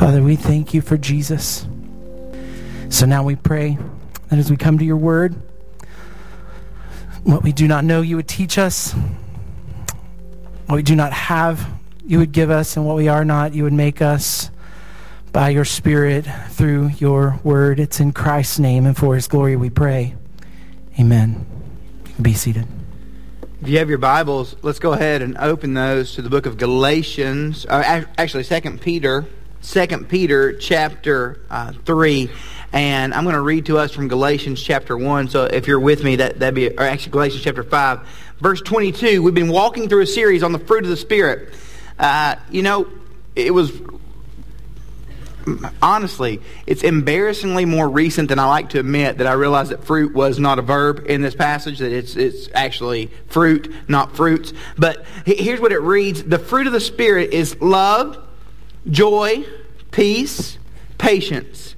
Father, we thank you for Jesus. So now we pray that as we come to your word, what we do not know, you would teach us. What we do not have, you would give us. And what we are not, you would make us by your Spirit through your word. It's in Christ's name and for his glory we pray. Amen. Be seated. If you have your Bibles, let's go ahead and open those to the book of Galatians. Actually, Second Peter, Second Peter, chapter uh, three, and I'm going to read to us from Galatians chapter one. So, if you're with me, that that'd be, or actually Galatians chapter five, verse 22. We've been walking through a series on the fruit of the Spirit. Uh, you know, it was honestly, it's embarrassingly more recent than I like to admit that I realized that fruit was not a verb in this passage, that it's, it's actually fruit, not fruits. But here's what it reads The fruit of the Spirit is love, joy, peace, patience,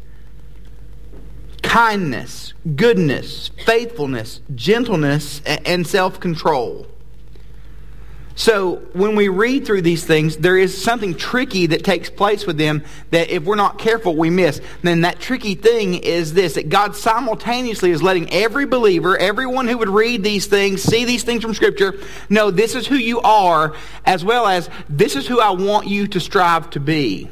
kindness, goodness, faithfulness, gentleness, and self control. So when we read through these things, there is something tricky that takes place with them that if we're not careful, we miss. then that tricky thing is this, that God simultaneously is letting every believer, everyone who would read these things, see these things from Scripture, know this is who you are, as well as this is who I want you to strive to be.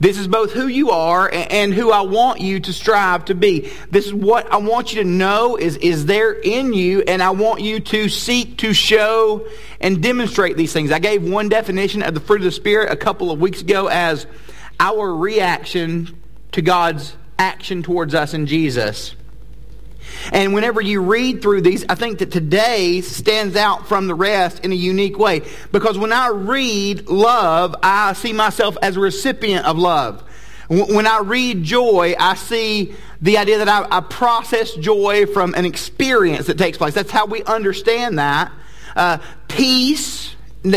This is both who you are and who I want you to strive to be. This is what I want you to know is, is there in you, and I want you to seek to show and demonstrate these things. I gave one definition of the fruit of the Spirit a couple of weeks ago as our reaction to God's action towards us in Jesus. And whenever you read through these, I think that today stands out from the rest in a unique way. Because when I read love, I see myself as a recipient of love. When I read joy, I see the idea that I, I process joy from an experience that takes place. That's how we understand that. Uh, peace,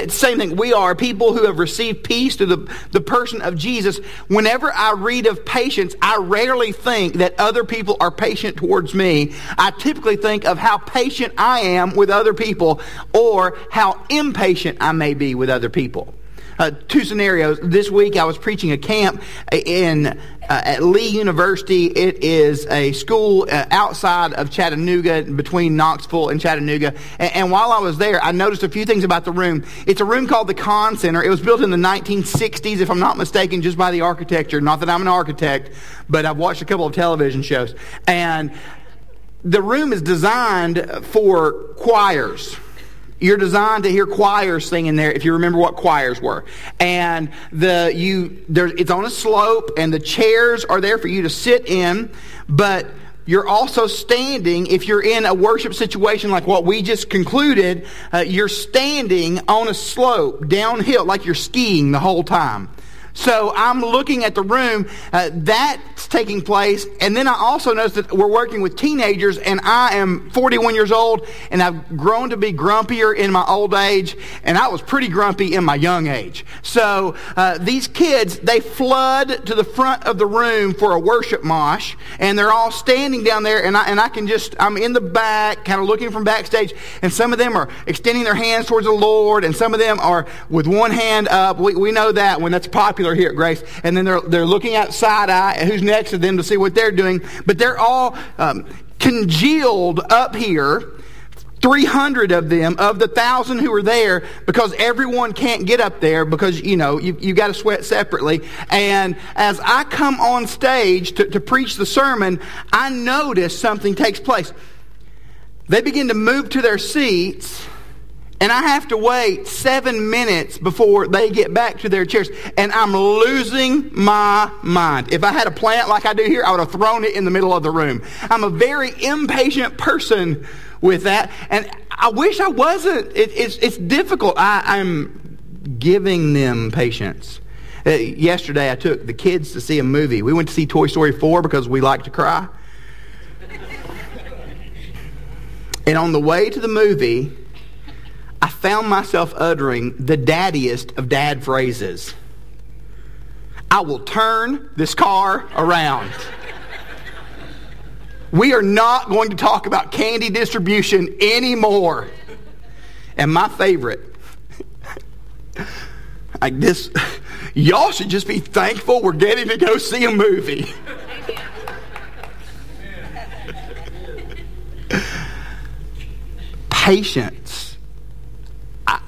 same thing. We are people who have received peace through the, the person of Jesus. Whenever I read of patience, I rarely think that other people are patient towards me. I typically think of how patient I am with other people or how impatient I may be with other people. Uh, two scenarios. This week I was preaching a camp in uh, at Lee University. It is a school uh, outside of Chattanooga, between Knoxville and Chattanooga. And, and, while I was there, I noticed a few things about the room. It's a room called the Conn Center. It was built in the 1960s, if I'm not mistaken, just by the architecture. Not that I'm an architect, but I've watched a couple of television shows. And the room is designed for choirs you're designed to hear choirs singing there if you remember what choirs were. And the you there it's on a slope and the chairs are there for you to sit in, but you're also standing if you're in a worship situation like what we just concluded uh, you're standing on a slope downhill like you're skiing the whole time so I'm looking at the room uh, that's taking place, and then I also notice that we're working with teenagers, and I am 41 years old, and I've grown to be grumpier in my old age, and I was pretty grumpy in my young age. So uh, these kids, they flood to the front of the room for a worship mosh, and they're all standing down there, and I, and I can just, I'm in the back, kind of looking from backstage, and some of them are extending their hands towards the Lord, and some of them are with one hand up. We, we know that when that's popular popular here at Grace. And then they're, they're looking at side eye at who's next to them to see what they're doing. But they're all um, congealed up here. 300 of them, of the thousand who are there, because everyone can't get up there because, you know, you, you got to sweat separately. And as I come on stage to, to preach the sermon, I notice something takes place. They begin to move to their seats and I have to wait seven minutes before they get back to their chairs. And I'm losing my mind. If I had a plant like I do here, I would have thrown it in the middle of the room. I'm a very impatient person with that. And I wish I wasn't. It, it's, it's difficult. I, I'm giving them patience. Uh, yesterday, I took the kids to see a movie. We went to see Toy Story 4 because we like to cry. and on the way to the movie, I found myself uttering the daddiest of dad phrases. I will turn this car around. We are not going to talk about candy distribution anymore. And my favorite, I this, Y'all should just be thankful we're getting to go see a movie. patience.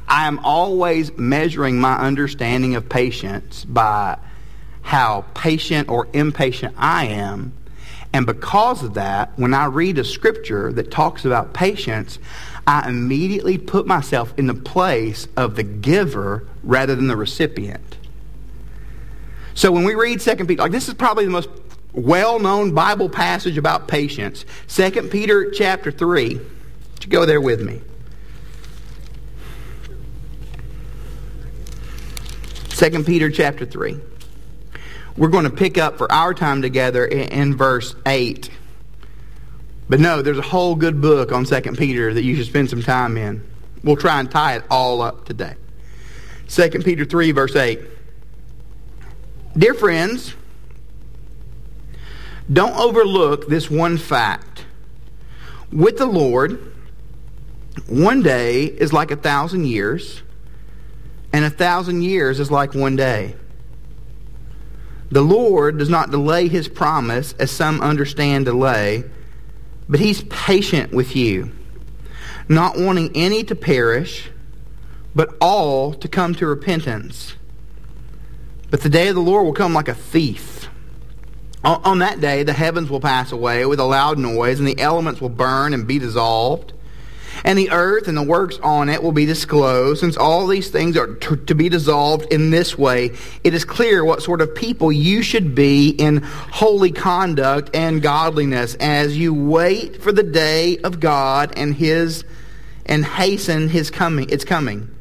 I, am always measuring my understanding of patience by how patient or impatient I am. And because of that, when I read a scripture that talks about patience, I immediately put myself in the place of the giver rather than the recipient. So when we read 2 Peter, like this is probably the most well-known Bible passage about patience. 2 Peter chapter 3. Would you go there with me? 2 Peter chapter 3. We're going to pick up for our time together in, verse 8. But no, there's a whole good book on 2 Peter that you should spend some time in. We'll try and tie it all up today. 2 Peter 3, verse 8. Dear friends, don't overlook this one fact. With the Lord, one day is like a thousand years, and a thousand years is like one day. The Lord does not delay his promise, as some understand delay, but he's patient with you, not wanting any to perish, but all to come to repentance. But the day of the Lord will come like a thief. On that day, the heavens will pass away with a loud noise, and the elements will burn and be dissolved. And the earth and the works on it will be disclosed. Since all these things are to be dissolved in this way, it is clear what sort of people you should be in holy conduct and godliness as you wait for the day of God and his and hasten his coming its coming.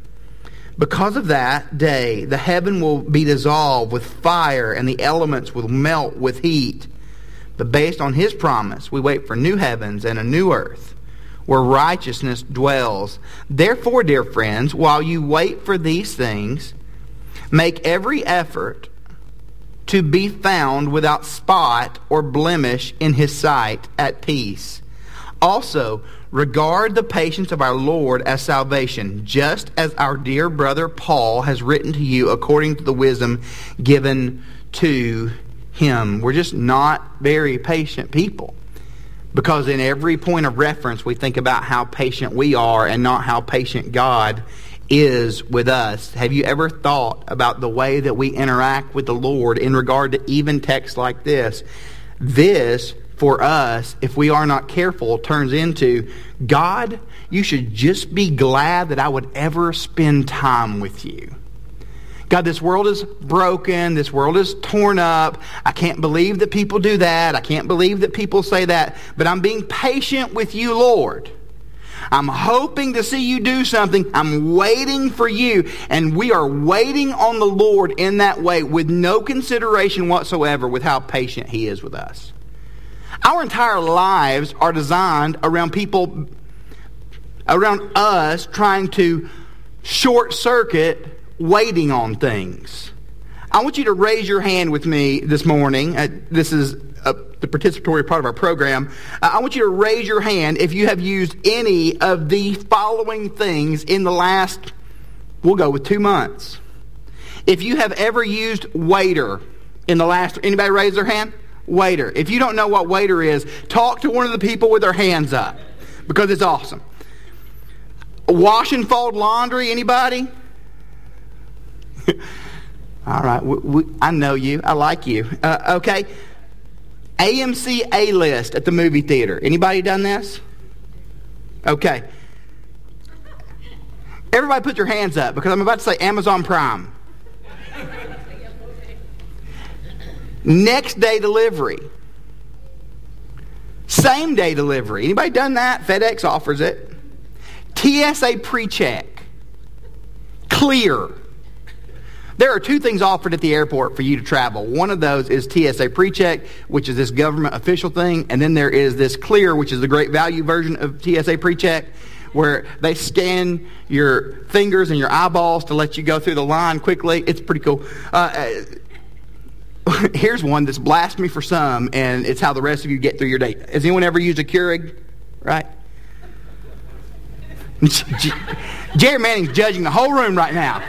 Because of that day, the heaven will be dissolved with fire, and the elements will melt with heat. But based on his promise, we wait for new heavens and a new earth where righteousness dwells. Therefore, dear friends, while you wait for these things, make every effort to be found without spot or blemish in his sight at peace. Also, Regard the patience of our Lord as salvation, just as our dear brother Paul has written to you according to the wisdom given to him. We're just not very patient people. Because in every point of reference, we think about how patient we are and not how patient God is with us. Have you ever thought about the way that we interact with the Lord in regard to even texts like this? This for us, if we are not careful, turns into God, you should just be glad that I would ever spend time with you. God, this world is broken. This world is torn up. I can't believe that people do that. I can't believe that people say that. But I'm being patient with you, Lord. I'm hoping to see you do something. I'm waiting for you. And we are waiting on the Lord in that way with no consideration whatsoever with how patient he is with us. Our entire lives are designed around people, around us trying to short circuit waiting on things. I want you to raise your hand with me this morning. Uh, this is a, the participatory part of our program. Uh, I want you to raise your hand if you have used any of the following things in the last, we'll go with two months. If you have ever used Waitr in the last, anybody raise their hand? Waitr. If you don't know what Waitr is, talk to one of the people with their hands up because it's awesome. Wash and fold laundry, anybody? All right, we, we, I know you. I like you. Uh, okay. AMC A list at the movie theater. Anybody done this? Okay. Everybody put your hands up because I'm about to say Amazon Prime. Next day delivery. Same day delivery. Anybody done that? FedEx offers it. TSA pre-check. Clear. There are two things offered at the airport for you to travel. One of those is TSA pre-check, which is this government official thing, and then there is this clear, which is the great value version of TSA pre-check, where they scan your fingers and your eyeballs to let you go through the line quickly. It's pretty cool. Uh, here's one that's blasphemy for some, and it's how the rest of you get through your day. Has anyone ever used a Keurig? Right? Jerry Manning's judging the whole room right now.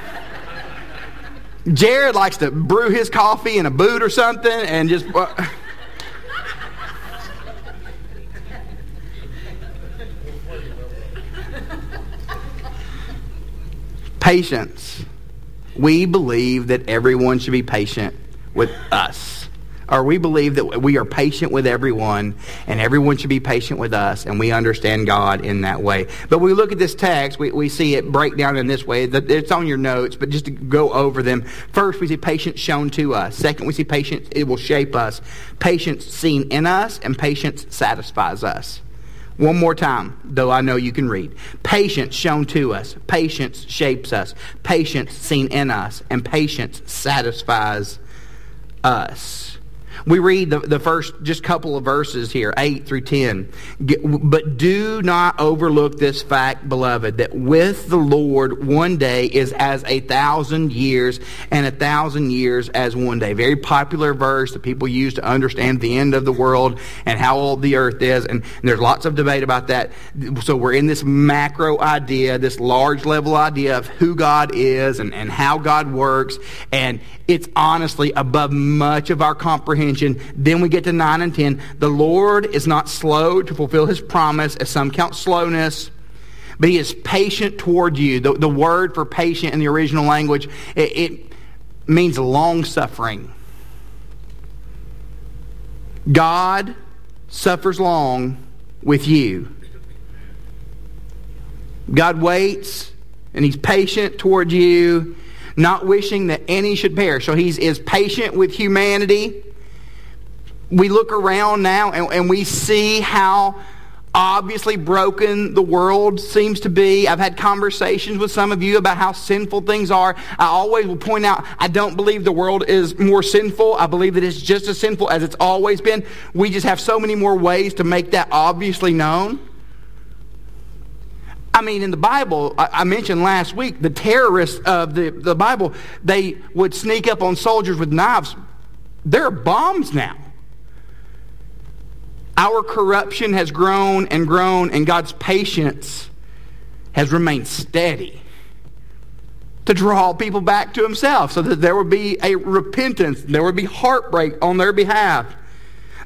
Jared likes to brew his coffee in a boot or something and just. Uh, Patience. We believe that everyone should be patient with us or we believe that we are patient with everyone and everyone should be patient with us and we understand God in that way. But we look at this text, we, we see it break down in this way. It's on your notes, but just to go over them. First, we see patience shown to us. Second, we see patience, it will shape us. Patience seen in us and patience satisfies us. One more time, though I know you can read. Patience shown to us. Patience shapes us. Patience seen in us. And patience satisfies us. We read the, the first just couple of verses here, 8 through 10. But do not overlook this fact, beloved, that with the Lord one day is as a thousand years, and a thousand years as one day. Very popular verse that people use to understand the end of the world and how old the earth is. And, and there's lots of debate about that. So we're in this macro idea, this large level idea of who God is and, and how God works. And it's honestly above much of our comprehension. Then we get to 9 and 10. The Lord is not slow to fulfill his promise, as some count slowness, but he is patient toward you. The, the word for patient in the original language, it, it means long suffering. God suffers long with you. God waits and he's patient toward you not wishing that any should perish. So he is patient with humanity. We look around now and, and we see how obviously broken the world seems to be. I've had conversations with some of you about how sinful things are. I always will point out I don't believe the world is more sinful. I believe that it's just as sinful as it's always been. We just have so many more ways to make that obviously known. I mean, in the Bible, I, mentioned last week, the terrorists of the, the Bible, they would sneak up on soldiers with knives. There are bombs now. Our corruption has grown and grown, and God's patience has remained steady to draw people back to himself so that there would be a repentance, there would be heartbreak on their behalf.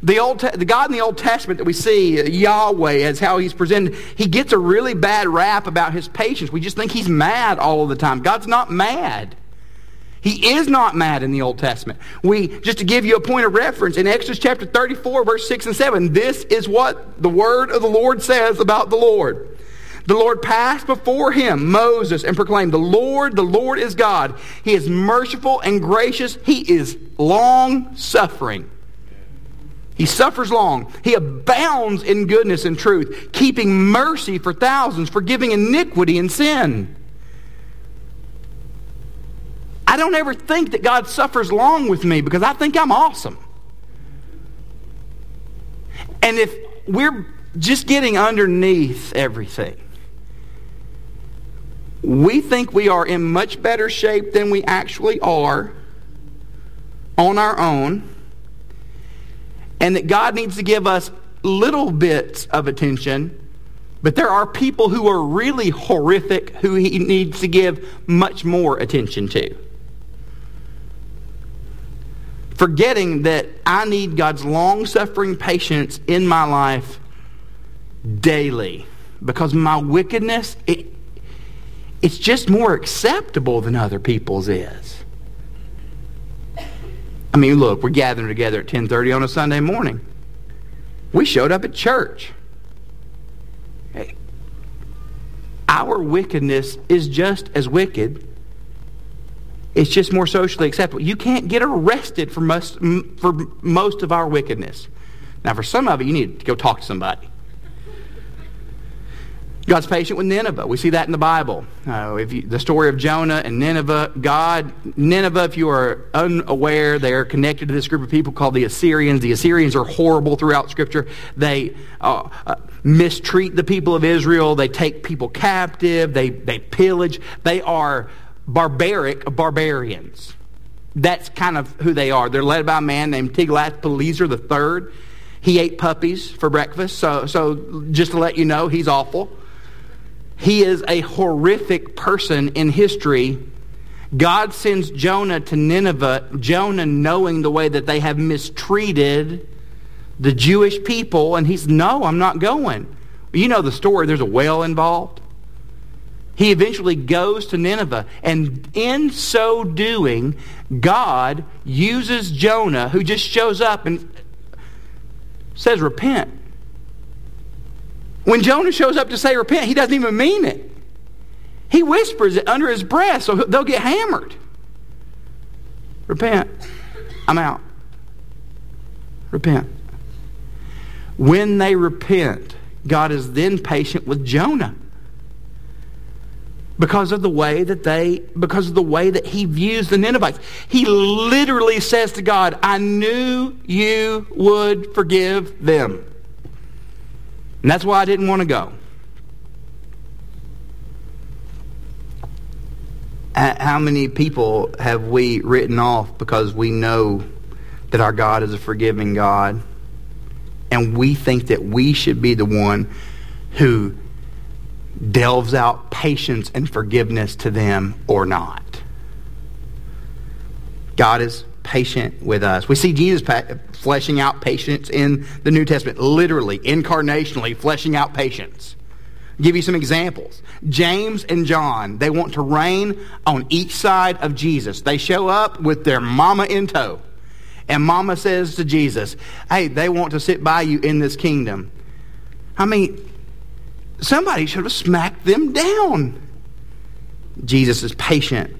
The, Old, the God in the Old Testament that we see, uh, Yahweh, as how he's presented, he gets a really bad rap about his patience. We just think he's mad all of the time. God's not mad. He is not mad in the Old Testament. We, just to give you a point of reference, in Exodus chapter 34, verse 6 and 7, this is what the word of the Lord says about the Lord. The Lord passed before him, Moses, and proclaimed, The Lord, the Lord is God. He is merciful and gracious. He is long suffering he suffers long. He abounds in goodness and truth, keeping mercy for thousands, forgiving iniquity and sin. I don't ever think that God suffers long with me because I think I'm awesome. And if we're just getting underneath everything, we think we are in much better shape than we actually are on our own and that God needs to give us little bits of attention, but there are people who are really horrific who he needs to give much more attention to. Forgetting that I need God's long suffering patience in my life daily because my wickedness, it, it's just more acceptable than other people's is. I mean, look, we're gathering together at 10:30 on a Sunday morning. We showed up at church. Hey, our wickedness is just as wicked. It's just more socially acceptable. You can't get arrested for most, for most of our wickedness. Now, for some of it, you need to go talk to somebody. God's patient with Nineveh. We see that in the Bible. Uh, if you, the story of Jonah and Nineveh, God, Nineveh, if you are unaware, they are connected to this group of people called the Assyrians. The Assyrians are horrible throughout Scripture. They uh, uh, mistreat the people of Israel. They take people captive. They, they pillage. They are barbaric barbarians. That's kind of who they are. They're led by a man named Tiglath-Pileser III. He ate puppies for breakfast. So, so just to let you know, he's awful. He is a horrific person in history. God sends Jonah to Nineveh, Jonah knowing the way that they have mistreated the Jewish people, and he's, no, I'm not going. You know the story, there's a whale involved. He eventually goes to Nineveh, and in so doing, God uses Jonah, who just shows up and says, Repent. When Jonah shows up to say repent, he doesn't even mean it. He whispers it under his breath so they'll get hammered. Repent. I'm out. Repent. When they repent, God is then patient with Jonah because of the way that they because of the way that he views the Ninevites. He literally says to God, "I knew you would forgive them." And that's why I didn't want to go. How many people have we written off because we know that our God is a forgiving God and we think that we should be the one who delves out patience and forgiveness to them or not. God is patient with us. We see Jesus fleshing out patience in the New Testament, literally, incarnationally, fleshing out patience. I'll give you some examples. James and John, they want to reign on each side of Jesus. They show up with their mama in tow. And mama says to Jesus, Hey, they want to sit by you in this kingdom. I mean, Somebody should have smacked them down. Jesus is patient.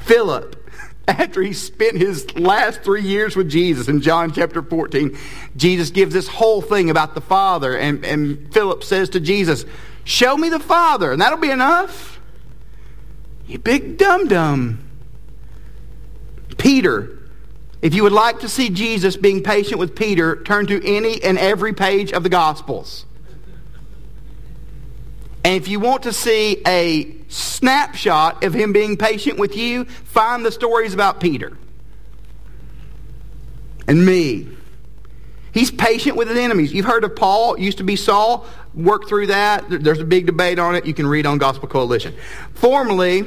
Philip, after he spent his last three years with Jesus in John chapter 14, Jesus gives this whole thing about the Father. And, and Philip says to Jesus, Show me the Father, and that'll be enough. You big dum dum. Peter, if you would like to see Jesus being patient with Peter, turn to any and every page of the Gospels. And if you want to see a snapshot of him being patient with you, find the stories about Peter and me. He's patient with his enemies. You've heard of Paul, used to be Saul. Work through that. There's a big debate on it. You can read on Gospel Coalition. Formerly,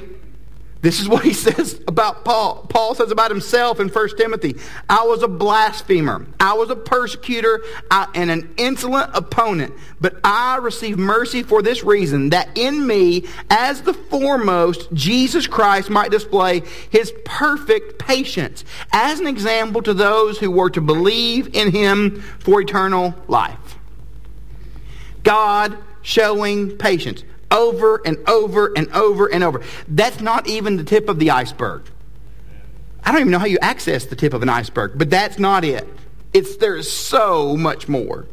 this is what he says about Paul. Paul says about himself in 1 Timothy I was a blasphemer, I was a persecutor, and an insolent opponent. But I received mercy for this reason that in me, as the foremost, Jesus Christ might display his perfect patience as an example to those who were to believe in him for eternal life. God showing patience over and over and over and over. That's not even the tip of the iceberg. I don't even know how you access the tip of an iceberg, but that's not it. It's there's so much more.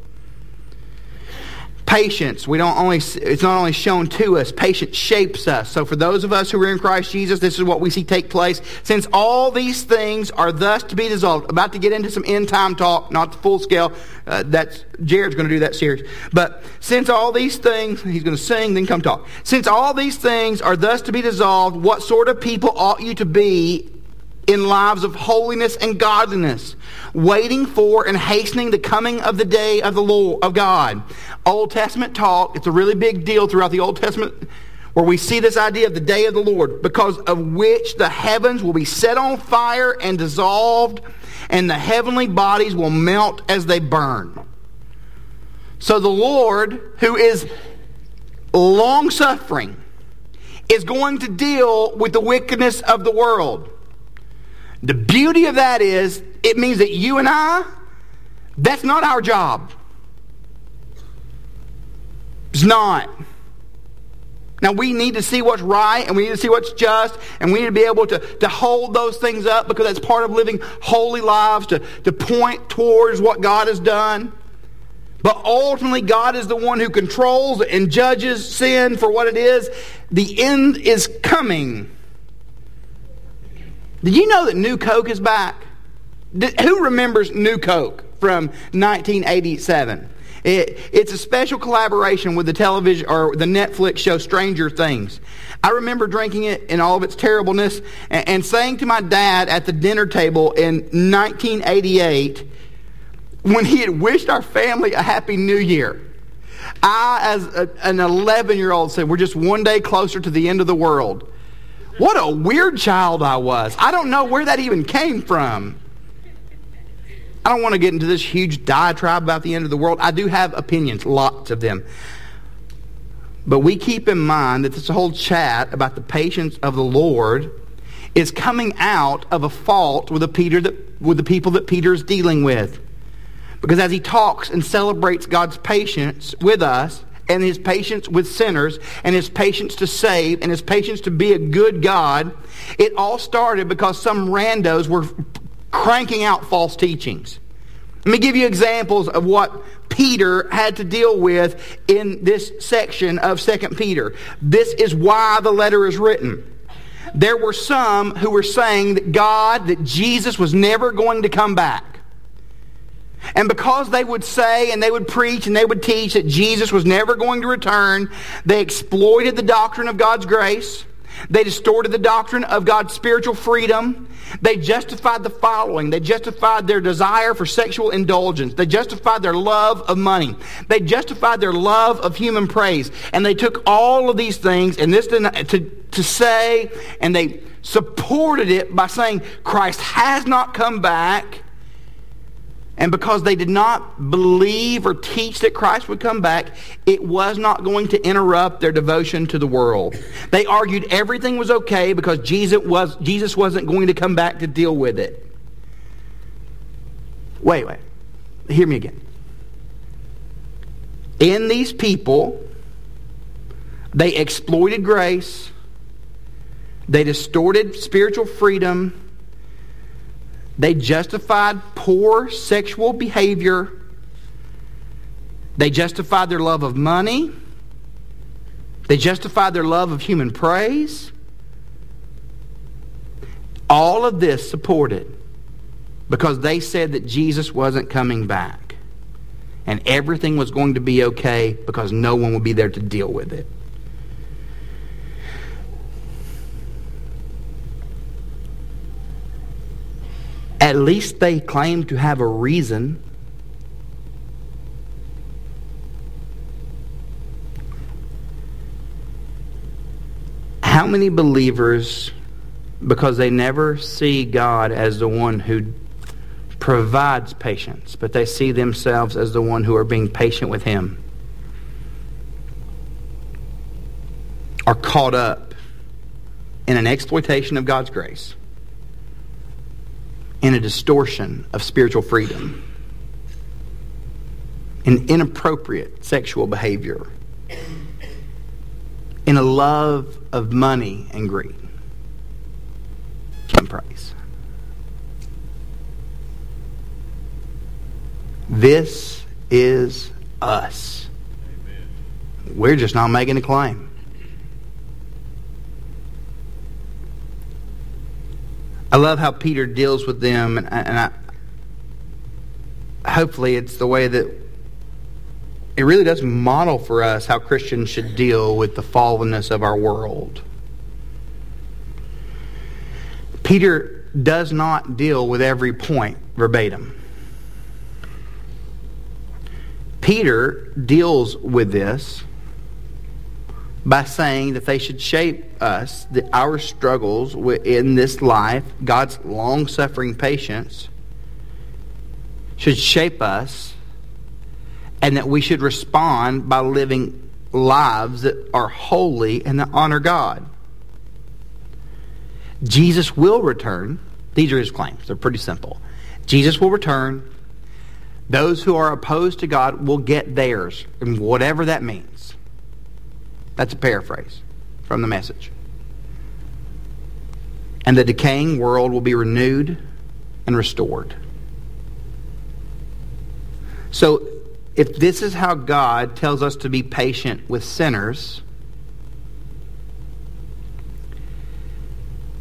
Patience, we don't only it's not only shown to us, patience shapes us. So for those of us who are in Christ Jesus, this is what we see take place. Since all these things are thus to be dissolved, about to get into some end time talk, not the full scale. Uh, that's Jared's going to do that series. But since all these things, he's going to sing, then come talk. Since all these things are thus to be dissolved, what sort of people ought you to be in lives of holiness and godliness, waiting for and hastening the coming of the day of the Lord of God. Old Testament talk, it's a really big deal throughout the Old Testament where we see this idea of the day of the Lord, because of which the heavens will be set on fire and dissolved, and the heavenly bodies will melt as they burn. So the Lord, who is long suffering, is going to deal with the wickedness of the world. The beauty of that is it means that you and I, that's not our job. It's not. Now, we need to see what's right and we need to see what's just and we need to be able to, to hold those things up because that's part of living holy lives to, to point towards what God has done. But ultimately, God is the one who controls and judges sin for what it is. The end is coming. Did you know that New Coke is back? Did, who remembers New Coke from 1987? It, it's a special collaboration with the television or the Netflix show Stranger Things. I remember drinking it in all of its terribleness and, and saying to my dad at the dinner table in 1988 when he had wished our family a happy new year. I, as a, an 11 year old, said, We're just one day closer to the end of the world. What a weird child I was. I don't know where that even came from. I don't want to get into this huge diatribe about the end of the world. I do have opinions, lots of them. But we keep in mind that this whole chat about the patience of the Lord is coming out of a fault with the, Peter that, with the people that Peter is dealing with. Because as he talks and celebrates God's patience with us, and his patience with sinners, and his patience to save, and his patience to be a good God, it all started because some randos were cranking out false teachings. Let me give you examples of what Peter had to deal with in this section of 2 Peter. This is why the letter is written. There were some who were saying that God, that Jesus was never going to come back. And because they would say and they would preach and they would teach that Jesus was never going to return, they exploited the doctrine of God's grace. They distorted the doctrine of God's spiritual freedom. They justified the following. They justified their desire for sexual indulgence. They justified their love of money. They justified their love of human praise. And they took all of these things and this to, to, to say, and they supported it by saying Christ has not come back and because they did not believe or teach that Christ would come back, it was not going to interrupt their devotion to the world. They argued everything was okay because Jesus, was, Jesus wasn't going to come back to deal with it. Wait, wait. Hear me again. In these people, they exploited grace, they distorted spiritual freedom, they justified poor sexual behavior. They justified their love of money. They justified their love of human praise. All of this supported because they said that Jesus wasn't coming back. And everything was going to be okay because no one would be there to deal with it. At least they claim to have a reason. How many believers, because they never see God as the one who provides patience, but they see themselves as the one who are being patient with Him, are caught up in an exploitation of God's grace? In a distortion of spiritual freedom, in inappropriate sexual behavior, in a love of money and greed and praise. This is us. Amen. We're just not making a claim. I love how Peter deals with them, and, and I, hopefully it's the way that it really does model for us how Christians should deal with the fallenness of our world. Peter does not deal with every point verbatim. Peter deals with this by saying that they should shape us, that our struggles in this life, God's long suffering patience, should shape us, and that we should respond by living lives that are holy and that honor God. Jesus will return. These are his claims. They're pretty simple. Jesus will return. Those who are opposed to God will get theirs, and whatever that means. That's a paraphrase from the message. And the decaying world will be renewed and restored. So, if this is how God tells us to be patient with sinners,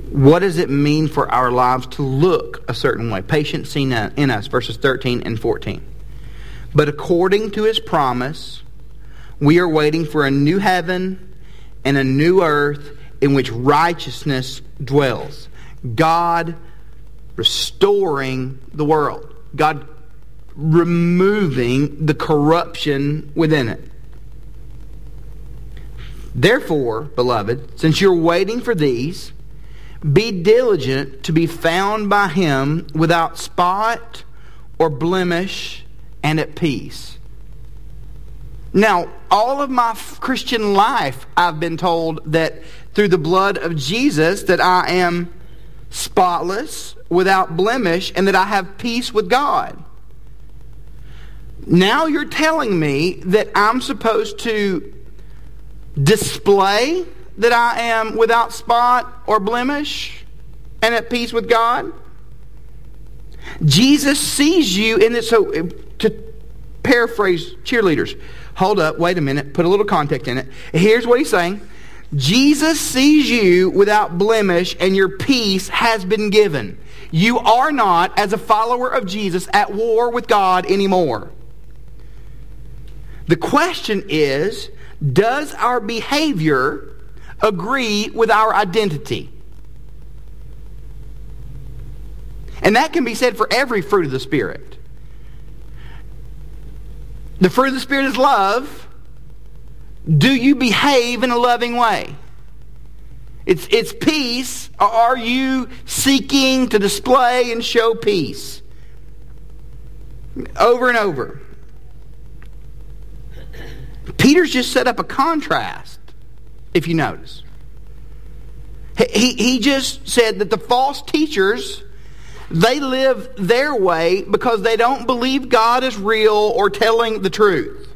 what does it mean for our lives to look a certain way? Patience seen in us, verses 13 and 14. But according to his promise, we are waiting for a new heaven and a new earth in which righteousness dwells. God restoring the world. God removing the corruption within it. Therefore, beloved, since you're waiting for these, Be diligent to be found by him without spot or blemish and at peace. Now, all of my Christian life, I've been told that through the blood of Jesus that I am spotless, without blemish, and that I have peace with God. Now you're telling me that I'm supposed to display that I am without spot or blemish and at peace with God? Jesus sees you in this. So, to paraphrase cheerleaders, hold up, wait a minute, put a little context in it. Here's what he's saying Jesus sees you without blemish, and your peace has been given. You are not, as a follower of Jesus, at war with God anymore. The question is does our behavior agree with our identity? And that can be said for every fruit of the Spirit. The fruit of the Spirit is love. Do you behave in a loving way? It's, it's peace. Are you seeking to display and show peace? Over and over. Peter's just set up a contrast, if you notice. He, he just said that the false teachers, they live their way because they don't believe God is real or telling the truth.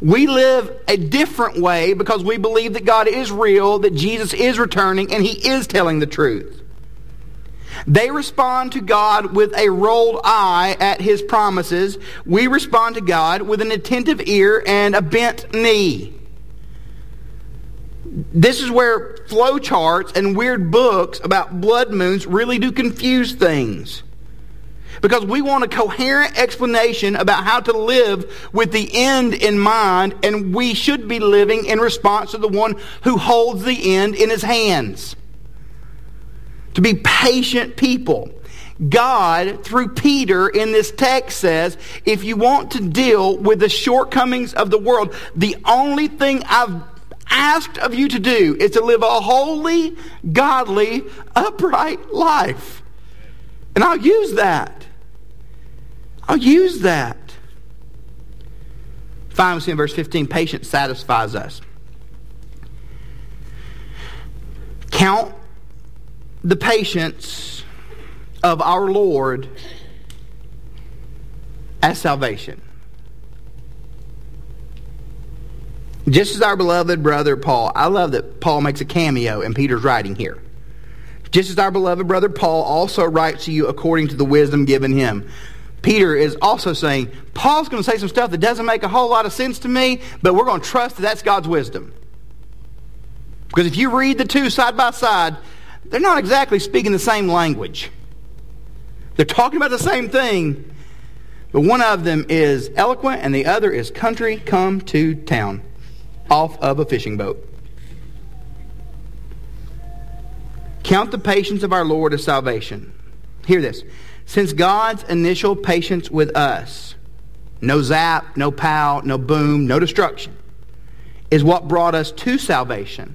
We live a different way because we believe that God is real, that Jesus is returning, and he is telling the truth. They respond to God with a rolled eye at his promises. We respond to God with an attentive ear and a bent knee. This is where flowcharts and weird books about blood moons really do confuse things. Because we want a coherent explanation about how to live with the end in mind, and we should be living in response to the one who holds the end in his hands to be patient people. God, through Peter in this text, says if you want to deal with the shortcomings of the world, the only thing I've asked of you to do is to live a holy, godly, upright life. And I'll use that. I'll use that. Finally, in verse 15, patience satisfies us. Count the patience of our Lord as salvation. Just as our beloved brother Paul, I love that Paul makes a cameo in Peter's writing here. Just as our beloved brother Paul also writes to you according to the wisdom given him. Peter is also saying, Paul's going to say some stuff that doesn't make a whole lot of sense to me, but we're going to trust that that's God's wisdom. Because if you read the two side by side, they're not exactly speaking the same language. They're talking about the same thing, but one of them is eloquent and the other is country come to town off of a fishing boat. Count the patience of our Lord as salvation. Hear this. Since God's initial patience with us, no zap, no pow, no boom, no destruction, is what brought us to salvation,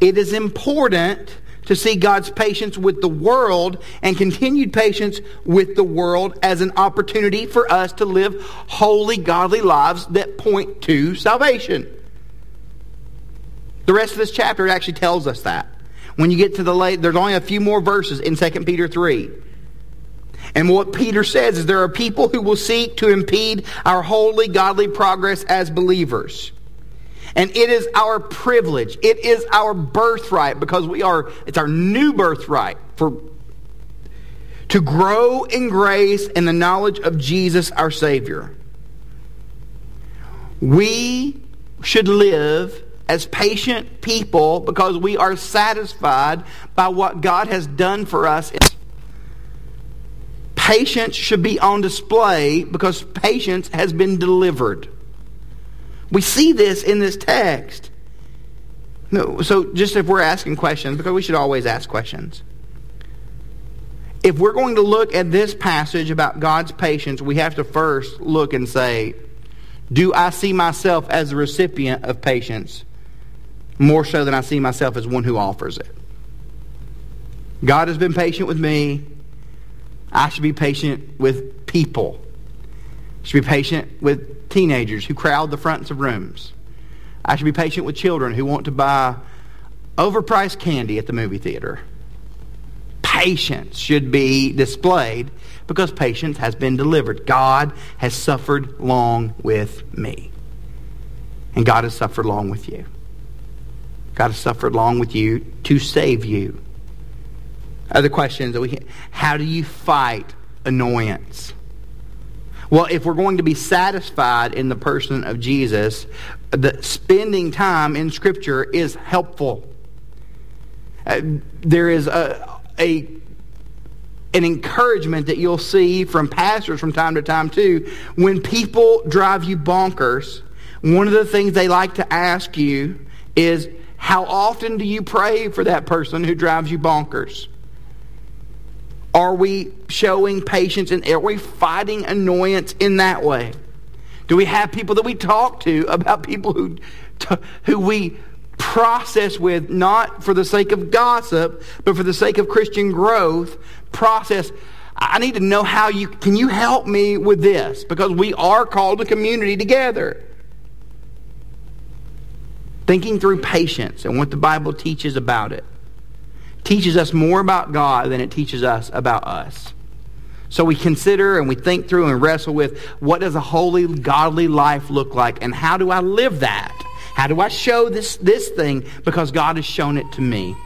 it is important to see God's patience with the world and continued patience with the world as an opportunity for us to live holy, godly lives that point to salvation. The rest of this chapter actually tells us that. When you get to the late, there's only a few more verses in 2 Peter 3. And what Peter says is there are people who will seek to impede our holy, godly progress as believers. And it is our privilege. It is our birthright because we are, it's our new birthright for, to grow in grace and the knowledge of Jesus our Savior. We should live as patient people because we are satisfied by what God has done for us. Patience should be on display because patience has been delivered. We see this in this text. So just if we're asking questions, because we should always ask questions. If we're going to look at this passage about God's patience, we have to first look and say, do I see myself as a recipient of patience more so than I see myself as one who offers it? God has been patient with me. I should be patient with people. I should be patient with teenagers who crowd the fronts of rooms. I should be patient with children who want to buy overpriced candy at the movie theater. Patience should be displayed because patience has been delivered. God has suffered long with me. And God has suffered long with you. God has suffered long with you to save you. Other questions that we how do you fight annoyance? Well, if we're going to be satisfied in the person of Jesus, the spending time in Scripture is helpful. Uh, there is a, a an encouragement that you'll see from pastors from time to time too. When people drive you bonkers, one of the things they like to ask you is, how often do you pray for that person who drives you bonkers? Are we showing patience and are we fighting annoyance in that way? Do we have people that we talk to about people who, who we process with, not for the sake of gossip, but for the sake of Christian growth, process. I need to know how you, can you help me with this? Because we are called a community together. Thinking through patience and what the Bible teaches about it teaches us more about God than it teaches us about us. So we consider and we think through and wrestle with what does a holy, godly life look like and how do I live that? How do I show this, this thing? Because God has shown it to me.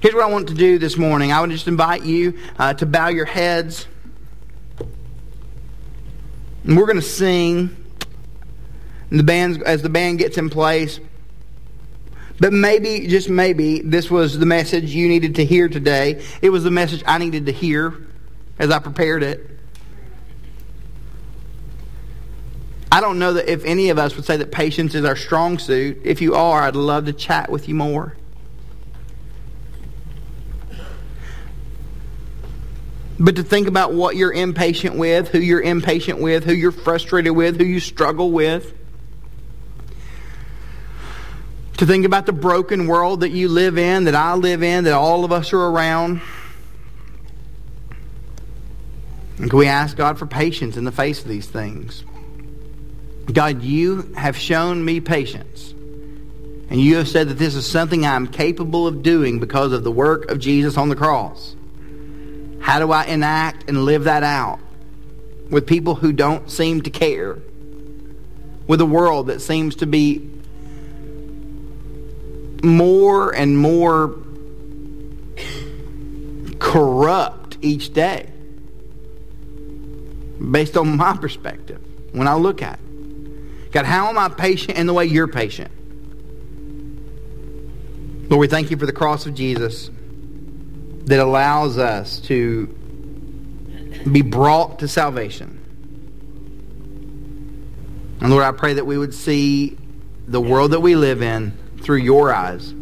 Here's what I want to do this morning. I would just invite you uh, to bow your heads. And we're going to sing the band, as the band gets in place. But maybe, just maybe, this was the message you needed to hear today. It was the message I needed to hear as I prepared it. I don't know that if any of us would say that patience is our strong suit. If you are, I'd love to chat with you more. But to think about what you're impatient with, who you're impatient with, who you're frustrated with, who you struggle with. To think about the broken world that you live in, that I live in, that all of us are around. And can we ask God for patience in the face of these things? God, you have shown me patience. And you have said that this is something I'm capable of doing because of the work of Jesus on the cross. How do I enact and live that out with people who don't seem to care? With a world that seems to be more and more corrupt each day based on my perspective when I look at it. God, how am I patient in the way you're patient? Lord, we thank you for the cross of Jesus that allows us to be brought to salvation. And Lord, I pray that we would see the world that we live in through your eyes,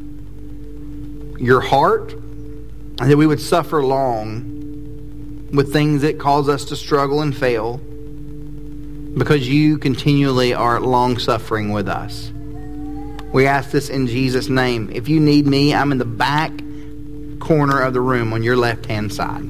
your heart, and that we would suffer long with things that cause us to struggle and fail because you continually are long suffering with us. We ask this in Jesus' name. If you need me, I'm in the back corner of the room on your left hand side.